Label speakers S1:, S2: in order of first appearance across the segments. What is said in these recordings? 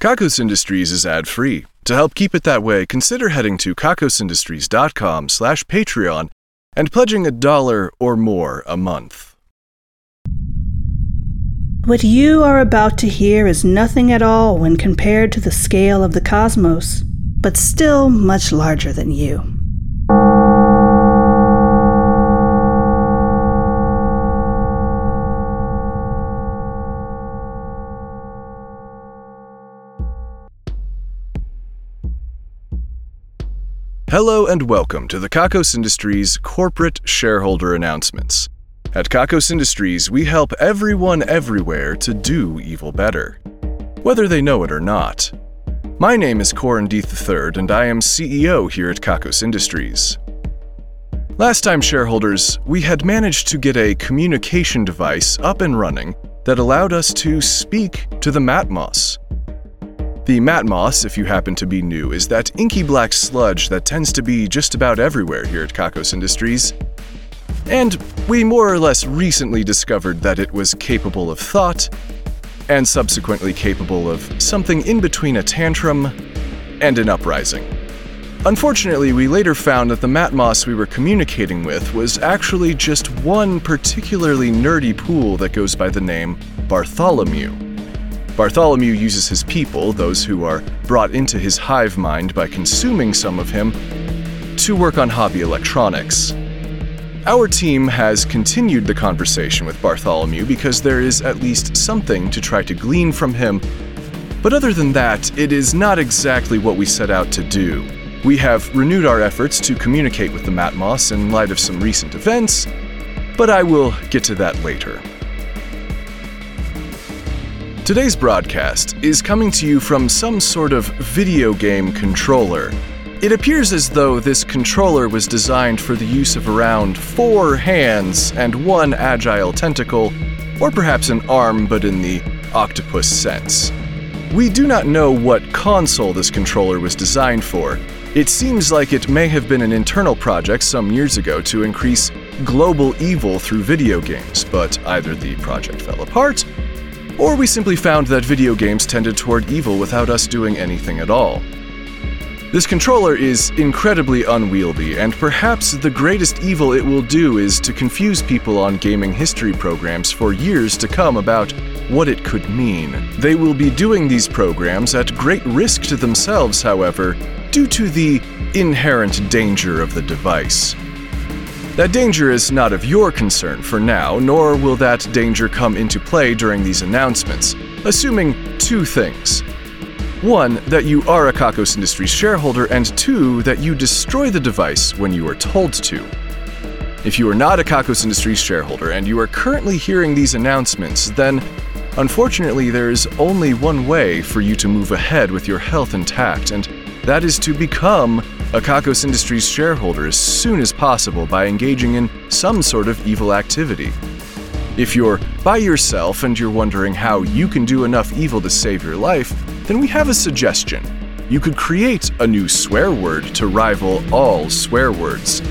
S1: Kakos Industries is ad-free. To help keep it that way, consider heading to kakosindustries.com slash Patreon and pledging a dollar or more a month.
S2: What you are about to hear is nothing at all when compared to the scale of the cosmos, but still much larger than you.
S1: Hello and welcome to the Kakos Industries corporate shareholder announcements. At Kakos Industries, we help everyone everywhere to do evil better, whether they know it or not. My name is Corin Deeth III, and I am CEO here at Kakos Industries. Last time, shareholders, we had managed to get a communication device up and running that allowed us to speak to the Matmos. The Matmos, if you happen to be new, is that inky black sludge that tends to be just about everywhere here at Kakos Industries. And we more or less recently discovered that it was capable of thought, and subsequently capable of something in between a tantrum and an uprising. Unfortunately, we later found that the Matmos we were communicating with was actually just one particularly nerdy pool that goes by the name Bartholomew. Bartholomew uses his people, those who are brought into his hive mind by consuming some of him, to work on hobby electronics. Our team has continued the conversation with Bartholomew because there is at least something to try to glean from him. But other than that, it is not exactly what we set out to do. We have renewed our efforts to communicate with the Matmos in light of some recent events, but I will get to that later. Today's broadcast is coming to you from some sort of video game controller. It appears as though this controller was designed for the use of around four hands and one agile tentacle, or perhaps an arm but in the octopus sense. We do not know what console this controller was designed for. It seems like it may have been an internal project some years ago to increase global evil through video games, but either the project fell apart or we simply found that video games tended toward evil without us doing anything at all. This controller is incredibly unwieldy, and perhaps the greatest evil it will do is to confuse people on gaming history programs for years to come about what it could mean. They will be doing these programs at great risk to themselves, however, due to the inherent danger of the device. That danger is not of your concern for now, nor will that danger come into play during these announcements, assuming two things. One, that you are a Kakos Industries shareholder, and two, that you destroy the device when you are told to. If you are not a Kakos Industries shareholder and you are currently hearing these announcements, then unfortunately there is only one way for you to move ahead with your health intact, and that is to become a Kakos Industries shareholder as soon as possible by engaging in some sort of evil activity. If you're by yourself and you're wondering how you can do enough evil to save your life, then we have a suggestion. You could create a new swear word to rival all swear words.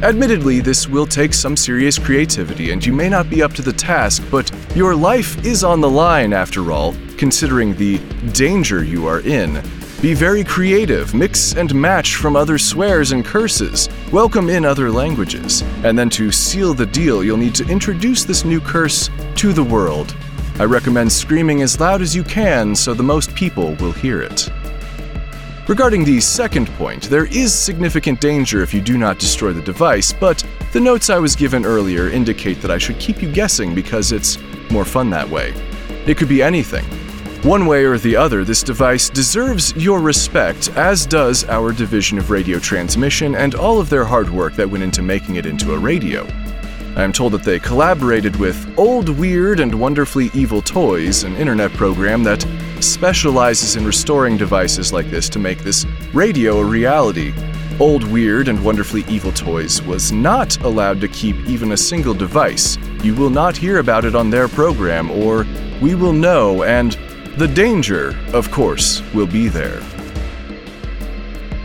S1: Admittedly, this will take some serious creativity and you may not be up to the task, but your life is on the line after all, considering the danger you are in. Be very creative, mix and match from other swears and curses, welcome in other languages, and then to seal the deal, you'll need to introduce this new curse to the world. I recommend screaming as loud as you can so the most people will hear it. Regarding the second point, there is significant danger if you do not destroy the device, but the notes I was given earlier indicate that I should keep you guessing because it's more fun that way. It could be anything. One way or the other, this device deserves your respect, as does our division of radio transmission and all of their hard work that went into making it into a radio. I am told that they collaborated with Old Weird and Wonderfully Evil Toys, an internet program that specializes in restoring devices like this to make this radio a reality. Old Weird and Wonderfully Evil Toys was not allowed to keep even a single device. You will not hear about it on their program, or we will know, and the danger, of course, will be there.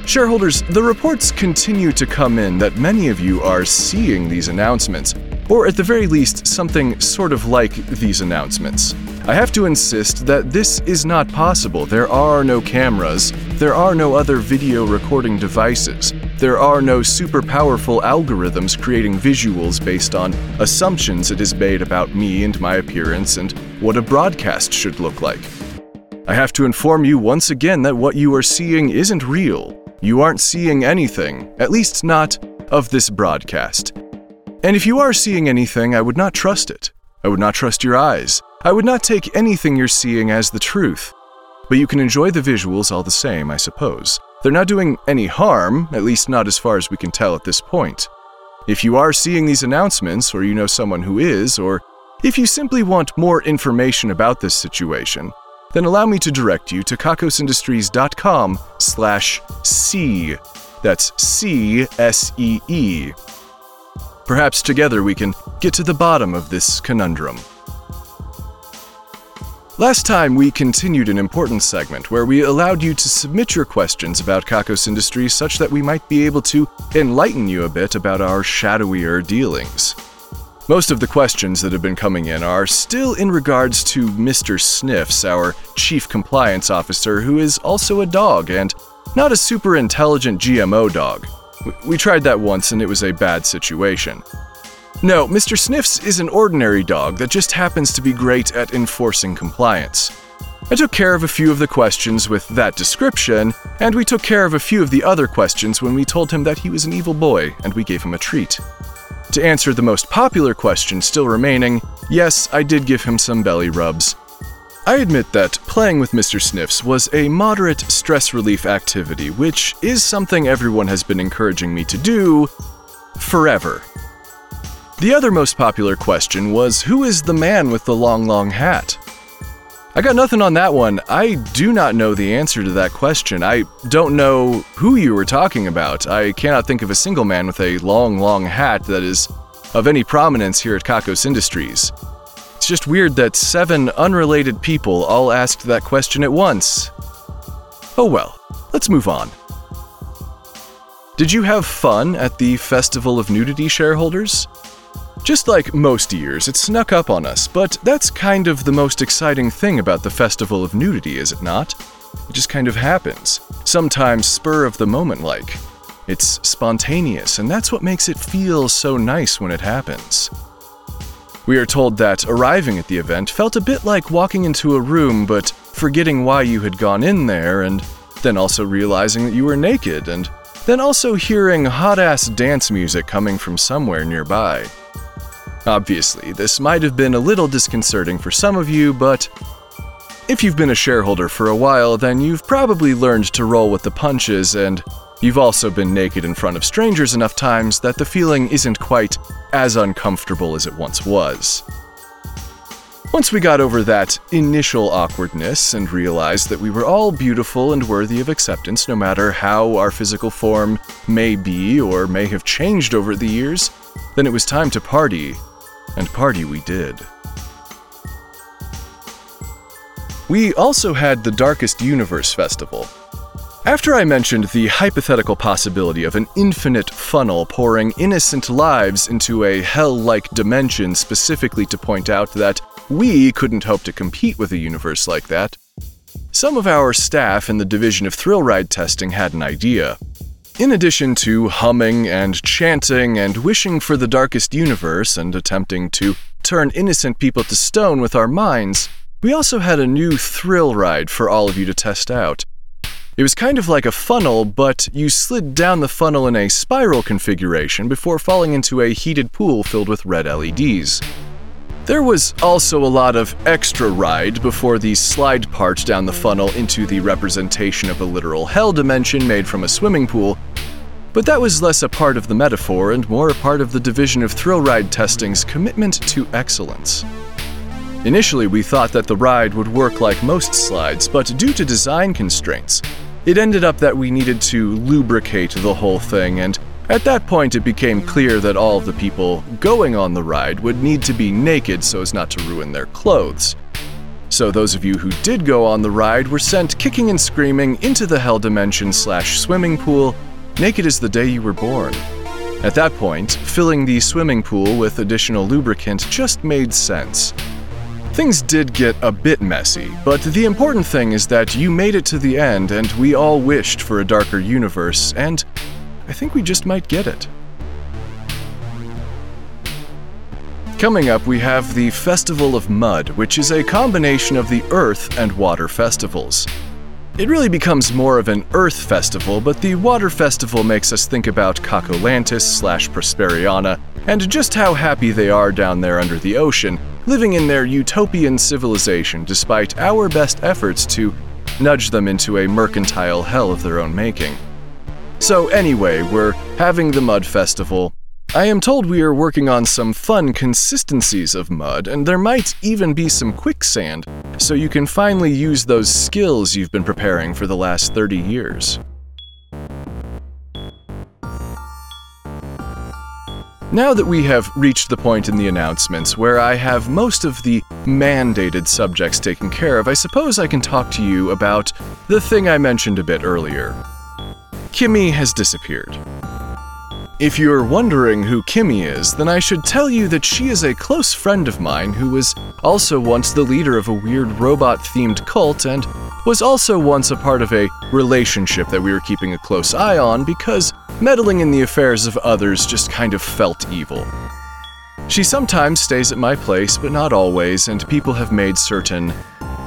S1: Shareholders, the reports continue to come in that many of you are seeing these announcements, or at the very least, something sort of like these announcements. I have to insist that this is not possible. There are no cameras, there are no other video recording devices, there are no super powerful algorithms creating visuals based on assumptions it is made about me and my appearance and what a broadcast should look like. I have to inform you once again that what you are seeing isn't real. You aren't seeing anything, at least not of this broadcast. And if you are seeing anything, I would not trust it. I would not trust your eyes. I would not take anything you're seeing as the truth. But you can enjoy the visuals all the same, I suppose. They're not doing any harm, at least not as far as we can tell at this point. If you are seeing these announcements, or you know someone who is, or if you simply want more information about this situation, then allow me to direct you to kakosindustries.com slash C. That's C-S-E-E. Perhaps together we can get to the bottom of this conundrum. Last time, we continued an important segment where we allowed you to submit your questions about Kakos Industries such that we might be able to enlighten you a bit about our shadowier dealings. Most of the questions that have been coming in are still in regards to Mr. Sniffs, our chief compliance officer, who is also a dog and not a super intelligent GMO dog. We tried that once and it was a bad situation. No, Mr. Sniffs is an ordinary dog that just happens to be great at enforcing compliance. I took care of a few of the questions with that description, and we took care of a few of the other questions when we told him that he was an evil boy and we gave him a treat. To answer the most popular question still remaining, yes, I did give him some belly rubs. I admit that playing with Mr. Sniffs was a moderate stress relief activity, which is something everyone has been encouraging me to do forever. The other most popular question was Who is the man with the long, long hat? I got nothing on that one. I do not know the answer to that question. I don't know who you were talking about. I cannot think of a single man with a long, long hat that is of any prominence here at Kakos Industries. It's just weird that seven unrelated people all asked that question at once. Oh well, let's move on. Did you have fun at the Festival of Nudity shareholders? Just like most years, it snuck up on us, but that's kind of the most exciting thing about the Festival of Nudity, is it not? It just kind of happens, sometimes spur of the moment like. It's spontaneous, and that's what makes it feel so nice when it happens. We are told that arriving at the event felt a bit like walking into a room but forgetting why you had gone in there, and then also realizing that you were naked, and then also hearing hot ass dance music coming from somewhere nearby. Obviously, this might have been a little disconcerting for some of you, but if you've been a shareholder for a while, then you've probably learned to roll with the punches, and you've also been naked in front of strangers enough times that the feeling isn't quite as uncomfortable as it once was. Once we got over that initial awkwardness and realized that we were all beautiful and worthy of acceptance no matter how our physical form may be or may have changed over the years, then it was time to party and party we did. We also had the Darkest Universe Festival. After I mentioned the hypothetical possibility of an infinite funnel pouring innocent lives into a hell like dimension specifically to point out that we couldn't hope to compete with a universe like that, some of our staff in the Division of Thrill Ride Testing had an idea. In addition to humming and chanting and wishing for the darkest universe and attempting to turn innocent people to stone with our minds, we also had a new thrill ride for all of you to test out. It was kind of like a funnel, but you slid down the funnel in a spiral configuration before falling into a heated pool filled with red LEDs. There was also a lot of extra ride before the slide part down the funnel into the representation of a literal hell dimension made from a swimming pool, but that was less a part of the metaphor and more a part of the Division of Thrill Ride Testing's commitment to excellence. Initially, we thought that the ride would work like most slides, but due to design constraints, it ended up that we needed to lubricate the whole thing and at that point, it became clear that all of the people going on the ride would need to be naked so as not to ruin their clothes. So, those of you who did go on the ride were sent kicking and screaming into the hell dimension slash swimming pool, naked as the day you were born. At that point, filling the swimming pool with additional lubricant just made sense. Things did get a bit messy, but the important thing is that you made it to the end and we all wished for a darker universe, and I think we just might get it. Coming up, we have the Festival of Mud, which is a combination of the Earth and Water festivals. It really becomes more of an Earth festival, but the Water Festival makes us think about Cocolantis slash Prosperiana and just how happy they are down there under the ocean, living in their utopian civilization despite our best efforts to nudge them into a mercantile hell of their own making. So, anyway, we're having the Mud Festival. I am told we are working on some fun consistencies of mud, and there might even be some quicksand, so you can finally use those skills you've been preparing for the last 30 years. Now that we have reached the point in the announcements where I have most of the mandated subjects taken care of, I suppose I can talk to you about the thing I mentioned a bit earlier. Kimmy has disappeared. If you're wondering who Kimmy is, then I should tell you that she is a close friend of mine who was also once the leader of a weird robot themed cult and was also once a part of a relationship that we were keeping a close eye on because meddling in the affairs of others just kind of felt evil. She sometimes stays at my place, but not always, and people have made certain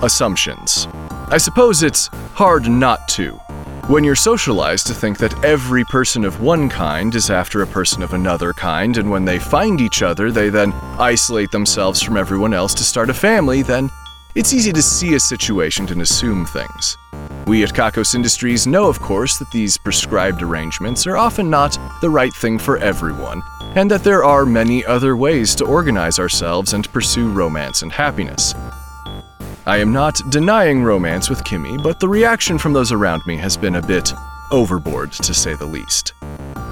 S1: assumptions. I suppose it's hard not to when you're socialized to think that every person of one kind is after a person of another kind, and when they find each other, they then isolate themselves from everyone else to start a family, then it's easy to see a situation and assume things. We at Kakos Industries know, of course, that these prescribed arrangements are often not the right thing for everyone, and that there are many other ways to organize ourselves and pursue romance and happiness. I am not denying romance with Kimmy, but the reaction from those around me has been a bit overboard, to say the least.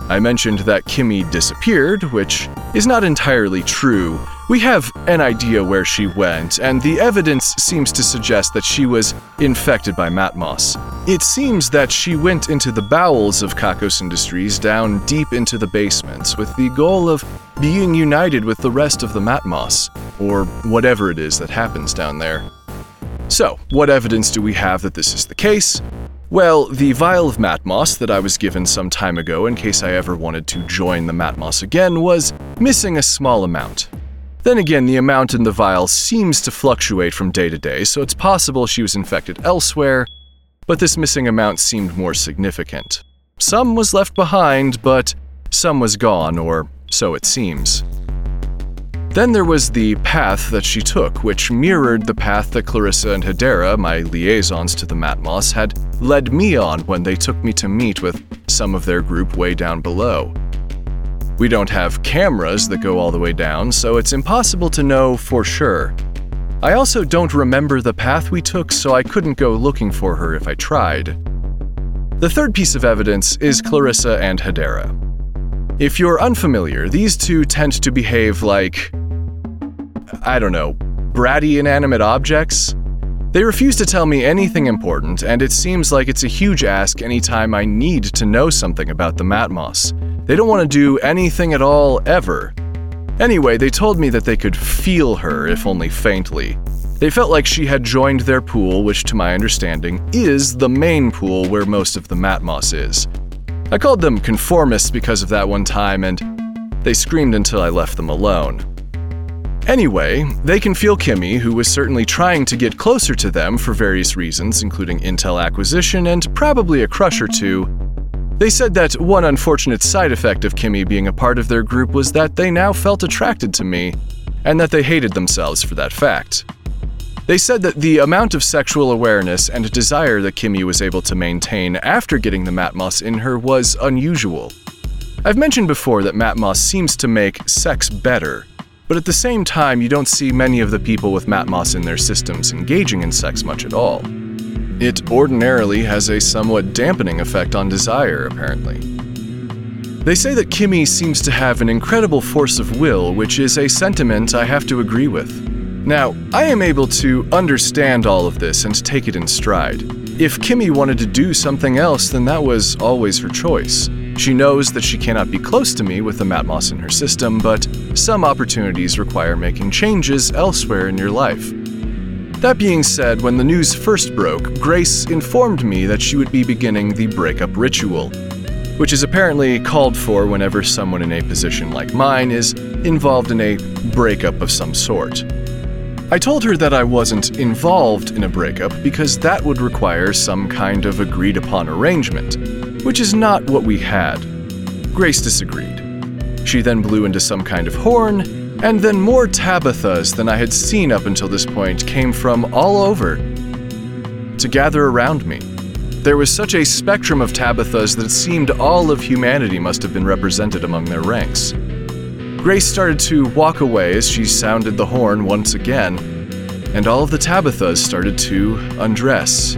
S1: I mentioned that Kimmy disappeared, which is not entirely true. We have an idea where she went, and the evidence seems to suggest that she was infected by Matmos. It seems that she went into the bowels of Kakos Industries down deep into the basements with the goal of being united with the rest of the Matmos, or whatever it is that happens down there. So, what evidence do we have that this is the case? Well, the vial of Matmos that I was given some time ago in case I ever wanted to join the Matmos again was missing a small amount. Then again, the amount in the vial seems to fluctuate from day to day, so it's possible she was infected elsewhere, but this missing amount seemed more significant. Some was left behind, but some was gone, or so it seems. Then there was the path that she took, which mirrored the path that Clarissa and Hedera, my liaisons to the Matmos, had led me on when they took me to meet with some of their group way down below. We don't have cameras that go all the way down, so it's impossible to know for sure. I also don't remember the path we took, so I couldn't go looking for her if I tried. The third piece of evidence is Clarissa and Hedera. If you're unfamiliar, these two tend to behave like I don't know, bratty inanimate objects? They refuse to tell me anything important, and it seems like it's a huge ask anytime I need to know something about the Matmos. They don't want to do anything at all, ever. Anyway, they told me that they could feel her, if only faintly. They felt like she had joined their pool, which, to my understanding, is the main pool where most of the Matmos is. I called them conformists because of that one time, and they screamed until I left them alone. Anyway, they can feel Kimmy, who was certainly trying to get closer to them for various reasons, including intel acquisition and probably a crush or two. They said that one unfortunate side effect of Kimmy being a part of their group was that they now felt attracted to me, and that they hated themselves for that fact. They said that the amount of sexual awareness and desire that Kimmy was able to maintain after getting the Matmos in her was unusual. I've mentioned before that Matmos seems to make sex better, but at the same time, you don't see many of the people with Matmos in their systems engaging in sex much at all. It ordinarily has a somewhat dampening effect on desire, apparently. They say that Kimmy seems to have an incredible force of will, which is a sentiment I have to agree with. Now, I am able to understand all of this and take it in stride. If Kimmy wanted to do something else, then that was always her choice. She knows that she cannot be close to me with the Matmos in her system, but some opportunities require making changes elsewhere in your life. That being said, when the news first broke, Grace informed me that she would be beginning the breakup ritual, which is apparently called for whenever someone in a position like mine is involved in a breakup of some sort. I told her that I wasn't involved in a breakup because that would require some kind of agreed upon arrangement, which is not what we had. Grace disagreed. She then blew into some kind of horn, and then more Tabithas than I had seen up until this point came from all over to gather around me. There was such a spectrum of Tabithas that it seemed all of humanity must have been represented among their ranks. Grace started to walk away as she sounded the horn once again, and all of the Tabithas started to undress.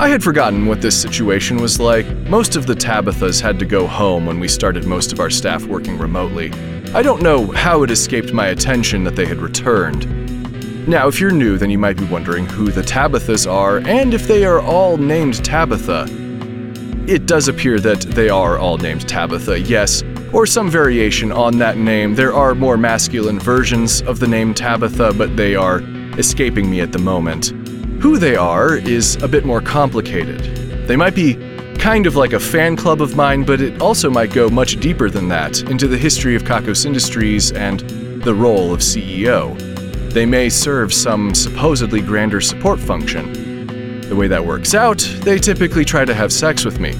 S1: I had forgotten what this situation was like. Most of the Tabithas had to go home when we started most of our staff working remotely. I don't know how it escaped my attention that they had returned. Now, if you're new, then you might be wondering who the Tabithas are and if they are all named Tabitha. It does appear that they are all named Tabitha, yes, or some variation on that name. There are more masculine versions of the name Tabitha, but they are escaping me at the moment. Who they are is a bit more complicated. They might be kind of like a fan club of mine, but it also might go much deeper than that into the history of Kakos Industries and the role of CEO. They may serve some supposedly grander support function. The way that works out, they typically try to have sex with me.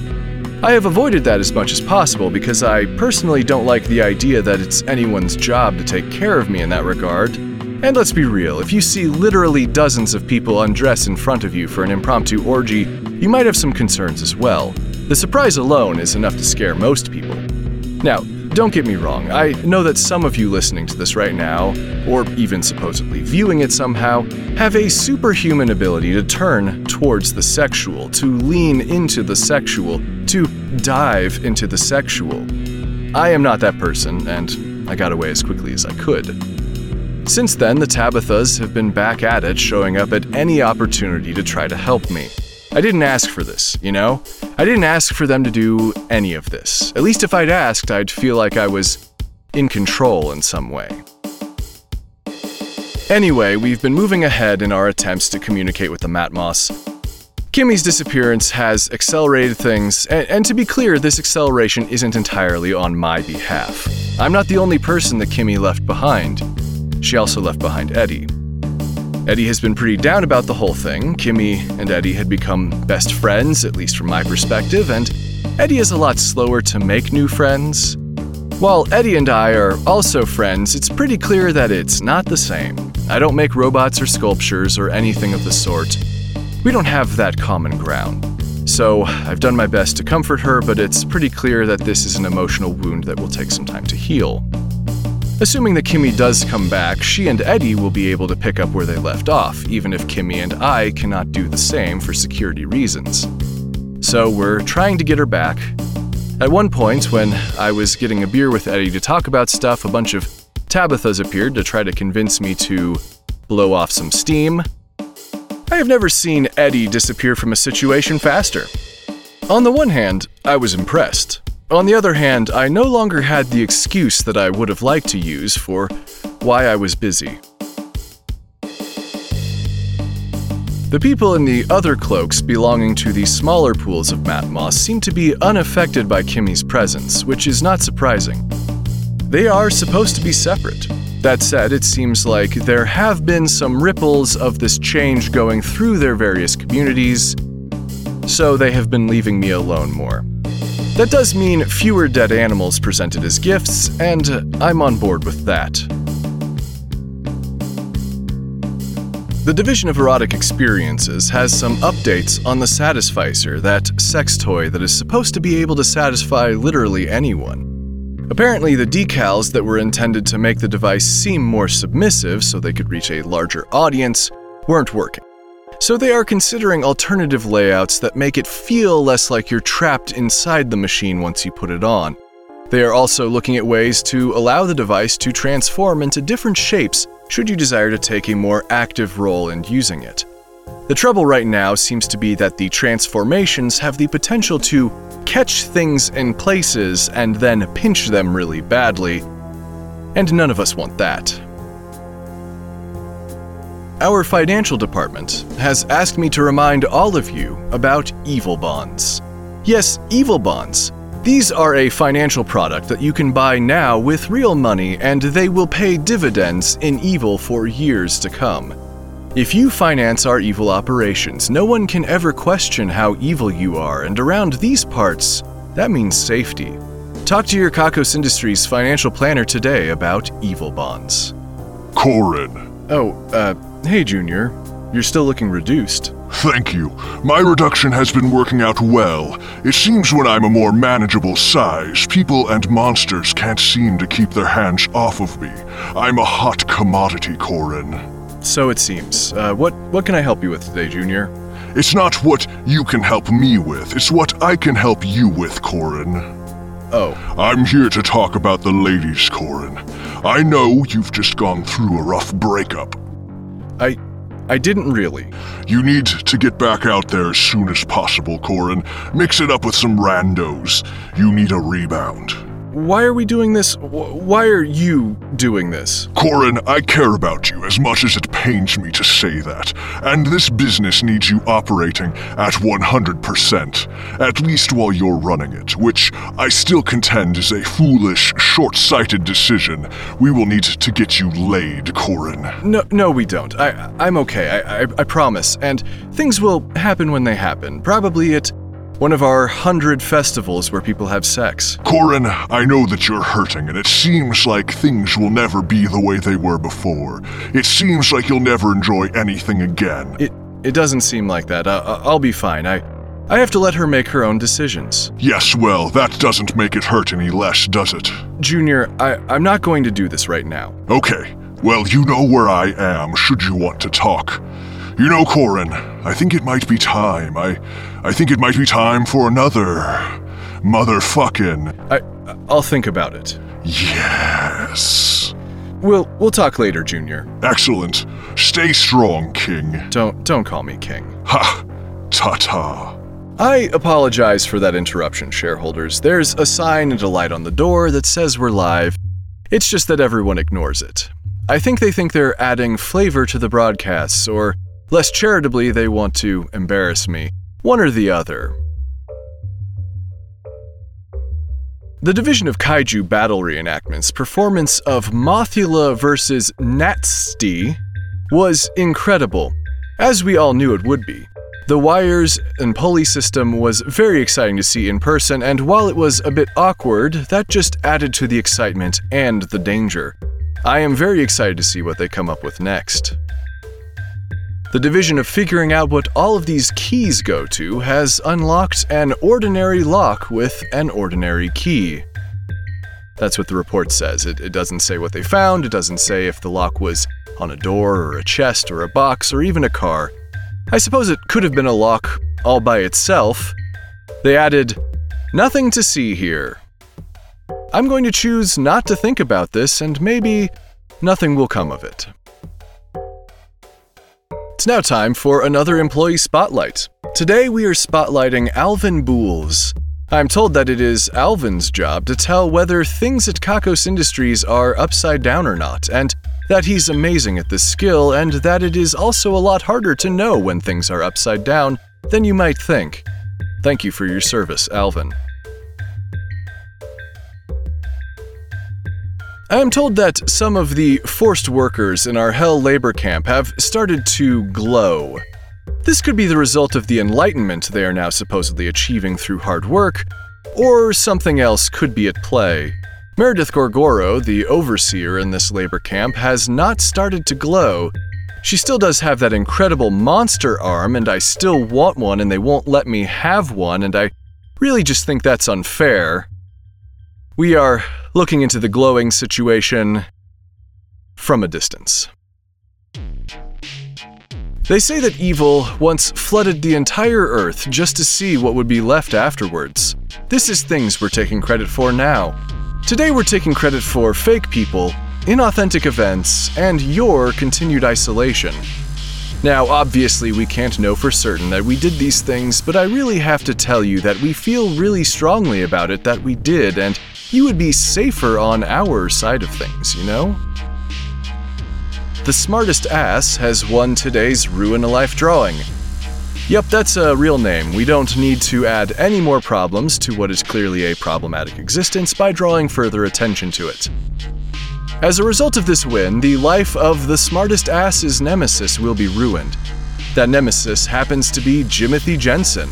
S1: I have avoided that as much as possible because I personally don't like the idea that it's anyone's job to take care of me in that regard. And let's be real, if you see literally dozens of people undress in front of you for an impromptu orgy, you might have some concerns as well. The surprise alone is enough to scare most people. Now, don't get me wrong, I know that some of you listening to this right now, or even supposedly viewing it somehow, have a superhuman ability to turn towards the sexual, to lean into the sexual, to dive into the sexual. I am not that person, and I got away as quickly as I could. Since then, the Tabithas have been back at it, showing up at any opportunity to try to help me. I didn't ask for this, you know? I didn't ask for them to do any of this. At least if I'd asked, I'd feel like I was in control in some way. Anyway, we've been moving ahead in our attempts to communicate with the Matmos. Kimmy's disappearance has accelerated things, and, and, to be clear, this acceleration isn't entirely on my behalf. I'm not the only person that Kimmy left behind. She also left behind Eddie. Eddie has been pretty down about the whole thing. Kimmy and Eddie had become best friends, at least from my perspective, and Eddie is a lot slower to make new friends. While Eddie and I are also friends, it's pretty clear that it's not the same. I don't make robots or sculptures or anything of the sort. We don't have that common ground. So, I've done my best to comfort her, but it's pretty clear that this is an emotional wound that will take some time to heal. Assuming that Kimmy does come back, she and Eddie will be able to pick up where they left off, even if Kimmy and I cannot do the same for security reasons. So we're trying to get her back. At one point, when I was getting a beer with Eddie to talk about stuff, a bunch of Tabithas appeared to try to convince me to blow off some steam. I have never seen Eddie disappear from a situation faster. On the one hand, I was impressed. On the other hand, I no longer had the excuse that I would have liked to use for why I was busy. The people in the other cloaks belonging to the smaller pools of Matmos seem to be unaffected by Kimmy's presence, which is not surprising. They are supposed to be separate. That said, it seems like there have been some ripples of this change going through their various communities, so they have been leaving me alone more. That does mean fewer dead animals presented as gifts, and I'm on board with that. The Division of Erotic Experiences has some updates on the Satisficer, that sex toy that is supposed to be able to satisfy literally anyone. Apparently, the decals that were intended to make the device seem more submissive so they could reach a larger audience weren't working so they are considering alternative layouts that make it feel less like you're trapped inside the machine once you put it on. They are also looking at ways to allow the device to transform into different shapes should you desire to take a more active role in using it. The trouble right now seems to be that the transformations have the potential to catch things in places and then pinch them really badly, and none of us want that. Our financial department has asked me to remind all of you about evil bonds. Yes, evil bonds. These are a financial product that you can buy now with real money and they will pay dividends in evil for years to come. If you finance our evil operations, no one can ever question how evil you are, and around these parts, that means safety. Talk to your Kakos Industries financial planner today about evil bonds.
S3: Corin.
S1: Oh, uh, hey, Junior. You're still looking reduced.
S3: Thank you. My reduction has been working out well. It seems when I'm a more manageable size, people and monsters can't seem to keep their hands off of me. I'm a hot commodity, Corin.
S1: So it seems. Uh, what what can I help you with today, Junior?
S3: It's not what you can help me with, it's what I can help you with, Corin.
S1: Oh,
S3: I'm here to talk about the ladies, Corin. I know you've just gone through a rough breakup.
S1: I I didn't really.
S3: You need to get back out there as soon as possible, Corin. Mix it up with some randos. You need a rebound.
S1: Why are we doing this? Why are you doing this?
S3: Corin, I care about you as much as it pains me to say that, and this business needs you operating at 100%, at least while you're running it, which I still contend is a foolish, short sighted decision. We will need to get you laid, Corin.
S1: No, no, we don't. I, I'm okay. I, I, I promise. And things will happen when they happen. Probably at one of our hundred festivals where people have sex.
S3: Corin, I know that you're hurting, and it seems like things will never be the way they were before. It seems like you'll never enjoy anything again.
S1: It, it doesn't seem like that. I, I- I'll be fine. I, I have to let her make her own decisions.
S3: Yes, well, that doesn't make it hurt any less, does it?
S1: Junior, I, I'm not going to do this right now.
S3: Okay, well, you know where I am should you want to talk. You know, Corin, I think it might be time. I I think it might be time for another motherfucking
S1: I, I'll think about it.
S3: yes.
S1: We'll, we'll talk later, Junior.
S3: Excellent. Stay strong, King.
S1: Don't, don't call me King.
S3: Ha! Ta-ta.
S1: I apologize for that interruption, shareholders. There's a sign and a light on the door that says we're live. It's just that everyone ignores it. I think they think they're adding flavor to the broadcasts, or less charitably, they want to embarrass me. One or the other. The Division of Kaiju Battle Reenactments performance of Mothula vs. Natsty was incredible, as we all knew it would be. The wires and pulley system was very exciting to see in person, and while it was a bit awkward, that just added to the excitement and the danger. I am very excited to see what they come up with next. The division of figuring out what all of these keys go to has unlocked an ordinary lock with an ordinary key. That's what the report says. It, it doesn't say what they found, it doesn't say if the lock was on a door or a chest or a box or even a car. I suppose it could have been a lock all by itself. They added, Nothing to see here. I'm going to choose not to think about this, and maybe nothing will come of it. It's now time for another employee spotlight. Today we are spotlighting Alvin Bools. I'm told that it is Alvin's job to tell whether things at Kakos Industries are upside down or not, and that he's amazing at this skill, and that it is also a lot harder to know when things are upside down than you might think. Thank you for your service, Alvin. I am told that some of the forced workers in our Hell labor camp have started to glow. This could be the result of the enlightenment they are now supposedly achieving through hard work, or something else could be at play. Meredith Gorgoro, the overseer in this labor camp, has not started to glow. She still does have that incredible monster arm, and I still want one, and they won't let me have one, and I really just think that's unfair. We are looking into the glowing situation from a distance. They say that evil once flooded the entire Earth just to see what would be left afterwards. This is things we're taking credit for now. Today we're taking credit for fake people, inauthentic events, and your continued isolation. Now, obviously, we can't know for certain that we did these things, but I really have to tell you that we feel really strongly about it that we did, and you would be safer on our side of things, you know? the smartest ass has won today's Ruin a Life drawing. Yep, that's a real name. We don't need to add any more problems to what is clearly a problematic existence by drawing further attention to it. As a result of this win, the life of the smartest ass's nemesis will be ruined. That nemesis happens to be Jimothy Jensen.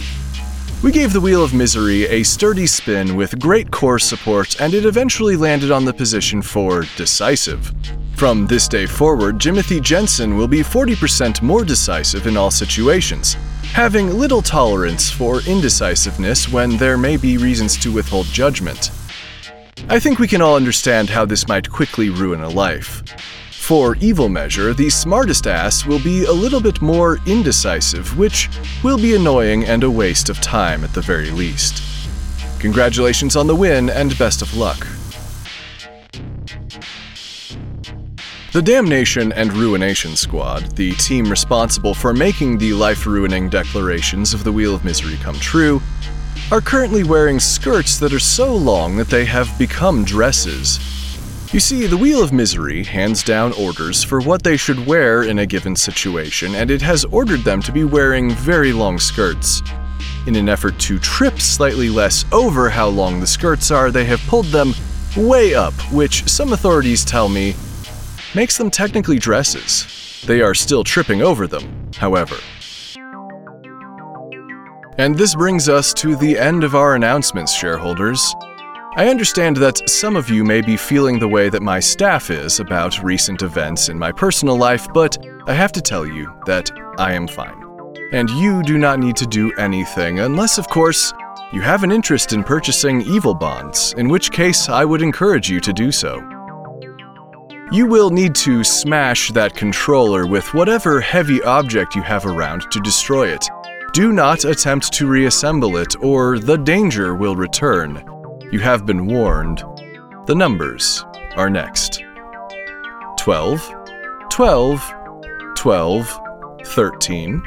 S1: We gave the Wheel of Misery a sturdy spin with great core support, and it eventually landed on the position for Decisive. From this day forward, Jimothy Jensen will be 40% more decisive in all situations, having little tolerance for indecisiveness when there may be reasons to withhold judgment. I think we can all understand how this might quickly ruin a life. For evil measure, the smartest ass will be a little bit more indecisive, which will be annoying and a waste of time at the very least. Congratulations on the win and best of luck. The Damnation and Ruination Squad, the team responsible for making the life ruining declarations of the Wheel of Misery come true, are currently wearing skirts that are so long that they have become dresses. You see, the Wheel of Misery hands down orders for what they should wear in a given situation, and it has ordered them to be wearing very long skirts. In an effort to trip slightly less over how long the skirts are, they have pulled them way up, which some authorities tell me makes them technically dresses. They are still tripping over them, however. And this brings us to the end of our announcements, shareholders. I understand that some of you may be feeling the way that my staff is about recent events in my personal life, but I have to tell you that I am fine. And you do not need to do anything, unless, of course, you have an interest in purchasing evil bonds, in which case I would encourage you to do so. You will need to smash that controller with whatever heavy object you have around to destroy it. Do not attempt to reassemble it, or the danger will return. You have been warned. The numbers are next 12, 12, 12, 13,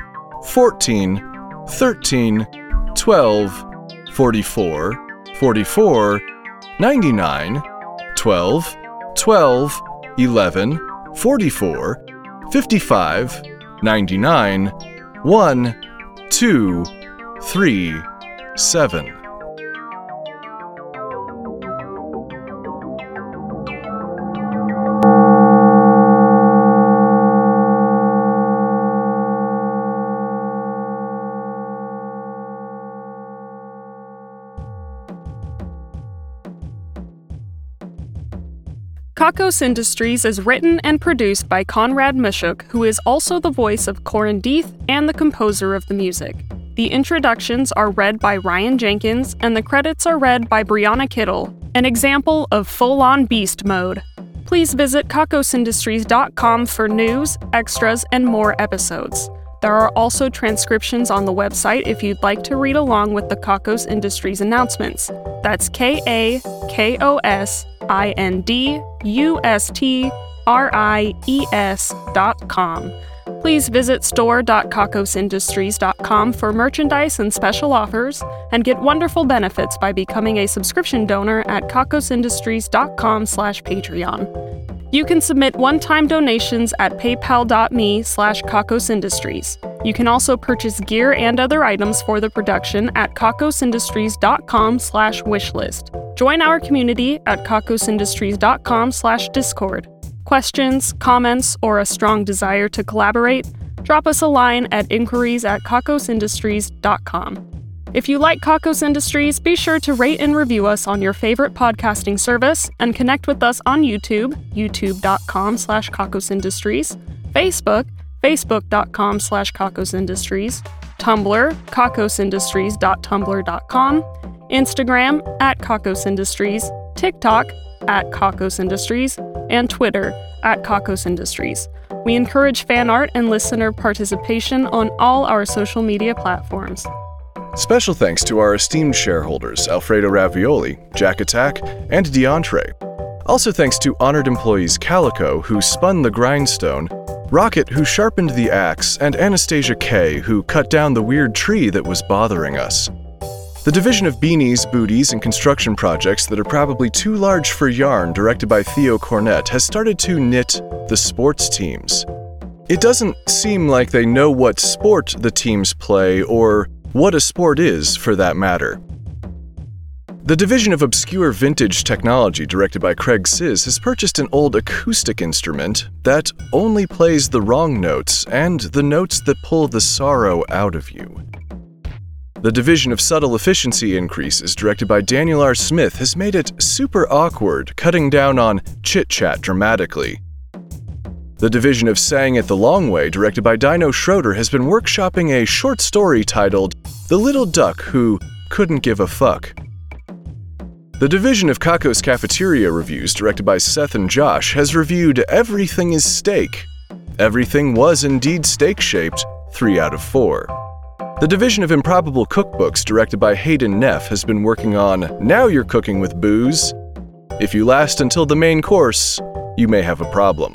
S1: 14, 13, 12, 44, 44, 99, 12, 12, 11, 44, 55, 99, 1, two, three, seven.
S4: Kakos Industries is written and produced by Conrad Mishuk, who is also the voice of Corin Deeth and the composer of the music. The introductions are read by Ryan Jenkins, and the credits are read by Brianna Kittle, an example of full on beast mode. Please visit kakosindustries.com for news, extras, and more episodes. There are also transcriptions on the website if you'd like to read along with the Kakos Industries announcements. That's K A K O S I N D U S T R I E S dot com. Please visit store.kakosindustries.com for merchandise and special offers, and get wonderful benefits by becoming a subscription donor at kakosindustries.com slash Patreon. You can submit one-time donations at paypal.me slash kakosindustries. You can also purchase gear and other items for the production at kakosindustries.com slash wishlist. Join our community at kakosindustries.com slash discord. Questions, comments, or a strong desire to collaborate? Drop us a line at inquiries at kakosindustries.com. If you like Kakos Industries, be sure to rate and review us on your favorite podcasting service and connect with us on YouTube, youtube.com slash kakosindustries, Facebook, facebook.com slash kakosindustries, Tumblr, kakosindustries.tumblr.com, Instagram at Kakos Industries, TikTok at Kakos Industries, and Twitter at Kakos Industries. We encourage fan art and listener participation on all our social media platforms.
S1: Special thanks to our esteemed shareholders Alfredo Ravioli, Jack Attack, and DeAndre. Also thanks to honored employees Calico, who spun the grindstone, Rocket, who sharpened the axe, and Anastasia K, who cut down the weird tree that was bothering us. The division of beanies, booties, and construction projects that are probably too large for yarn, directed by Theo Cornett, has started to knit the sports teams. It doesn't seem like they know what sport the teams play or what a sport is, for that matter. The division of obscure vintage technology, directed by Craig Siz, has purchased an old acoustic instrument that only plays the wrong notes and the notes that pull the sorrow out of you. The division of subtle efficiency increases, directed by Daniel R. Smith, has made it super awkward, cutting down on chit chat dramatically. The division of Saying It the Long Way, directed by Dino Schroeder, has been workshopping a short story titled The Little Duck Who Couldn't Give a Fuck. The division of Kako's Cafeteria Reviews, directed by Seth and Josh, has reviewed Everything is Steak. Everything was indeed steak shaped, 3 out of 4. The division of Improbable Cookbooks, directed by Hayden Neff, has been working on Now You're Cooking with Booze. If you last until the main course, you may have a problem.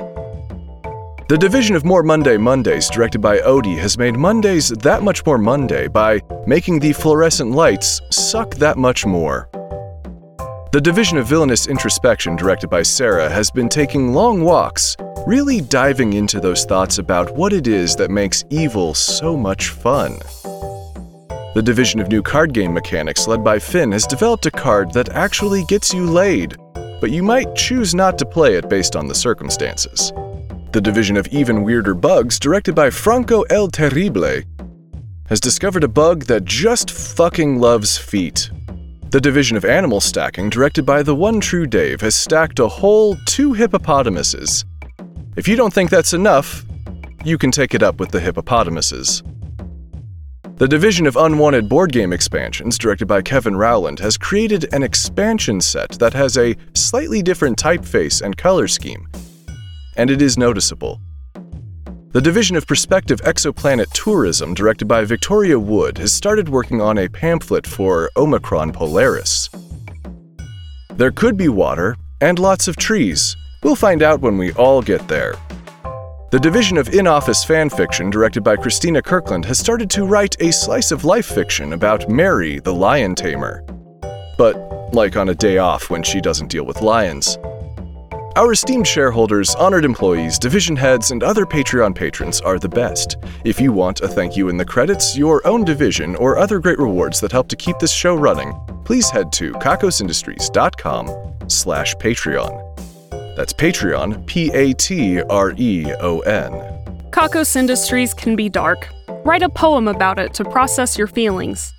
S1: The division of More Monday Mondays, directed by Odie, has made Mondays that much more Monday by making the fluorescent lights suck that much more. The division of Villainous Introspection, directed by Sarah, has been taking long walks, really diving into those thoughts about what it is that makes evil so much fun. The division of new card game mechanics, led by Finn, has developed a card that actually gets you laid, but you might choose not to play it based on the circumstances. The division of even weirder bugs, directed by Franco El Terrible, has discovered a bug that just fucking loves feet. The division of animal stacking, directed by the one true Dave, has stacked a whole two hippopotamuses. If you don't think that's enough, you can take it up with the hippopotamuses. The division of unwanted board game expansions, directed by Kevin Rowland, has created an expansion set that has a slightly different typeface and color scheme, and it is noticeable. The division of Prospective Exoplanet Tourism, directed by Victoria Wood, has started working on a pamphlet for Omicron Polaris. There could be water and lots of trees. We'll find out when we all get there. The division of in office fan fiction, directed by Christina Kirkland, has started to write a slice of life fiction about Mary, the lion tamer. But, like on a day off when she doesn't deal with lions. Our esteemed shareholders, honored employees, division heads, and other Patreon patrons are the best. If you want a thank you in the credits, your own division, or other great rewards that help to keep this show running, please head to kakosindustries.com slash Patreon. That's Patreon, P A T R E O N.
S4: Kakos Industries can be dark. Write a poem about it to process your feelings.